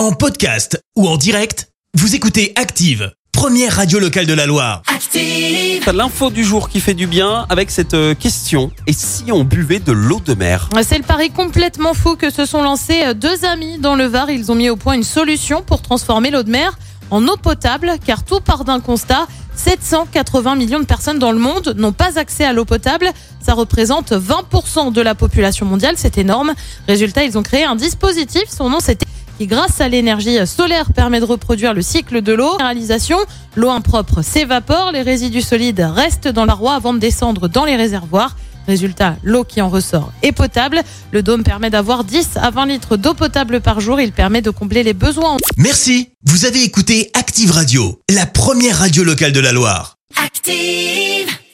En podcast ou en direct, vous écoutez Active, première radio locale de la Loire. Active. L'info du jour qui fait du bien avec cette euh, question. Et si on buvait de l'eau de mer? C'est le pari complètement fou que se sont lancés euh, deux amis dans le Var. Ils ont mis au point une solution pour transformer l'eau de mer en eau potable, car tout part d'un constat. 780 millions de personnes dans le monde n'ont pas accès à l'eau potable. Ça représente 20% de la population mondiale. C'est énorme. Résultat, ils ont créé un dispositif. Son nom, c'était qui, grâce à l'énergie solaire, permet de reproduire le cycle de l'eau. Réalisation, l'eau impropre s'évapore, les résidus solides restent dans la roi avant de descendre dans les réservoirs. Résultat, l'eau qui en ressort est potable. Le dôme permet d'avoir 10 à 20 litres d'eau potable par jour. Il permet de combler les besoins. Merci. Vous avez écouté Active Radio, la première radio locale de la Loire. Active.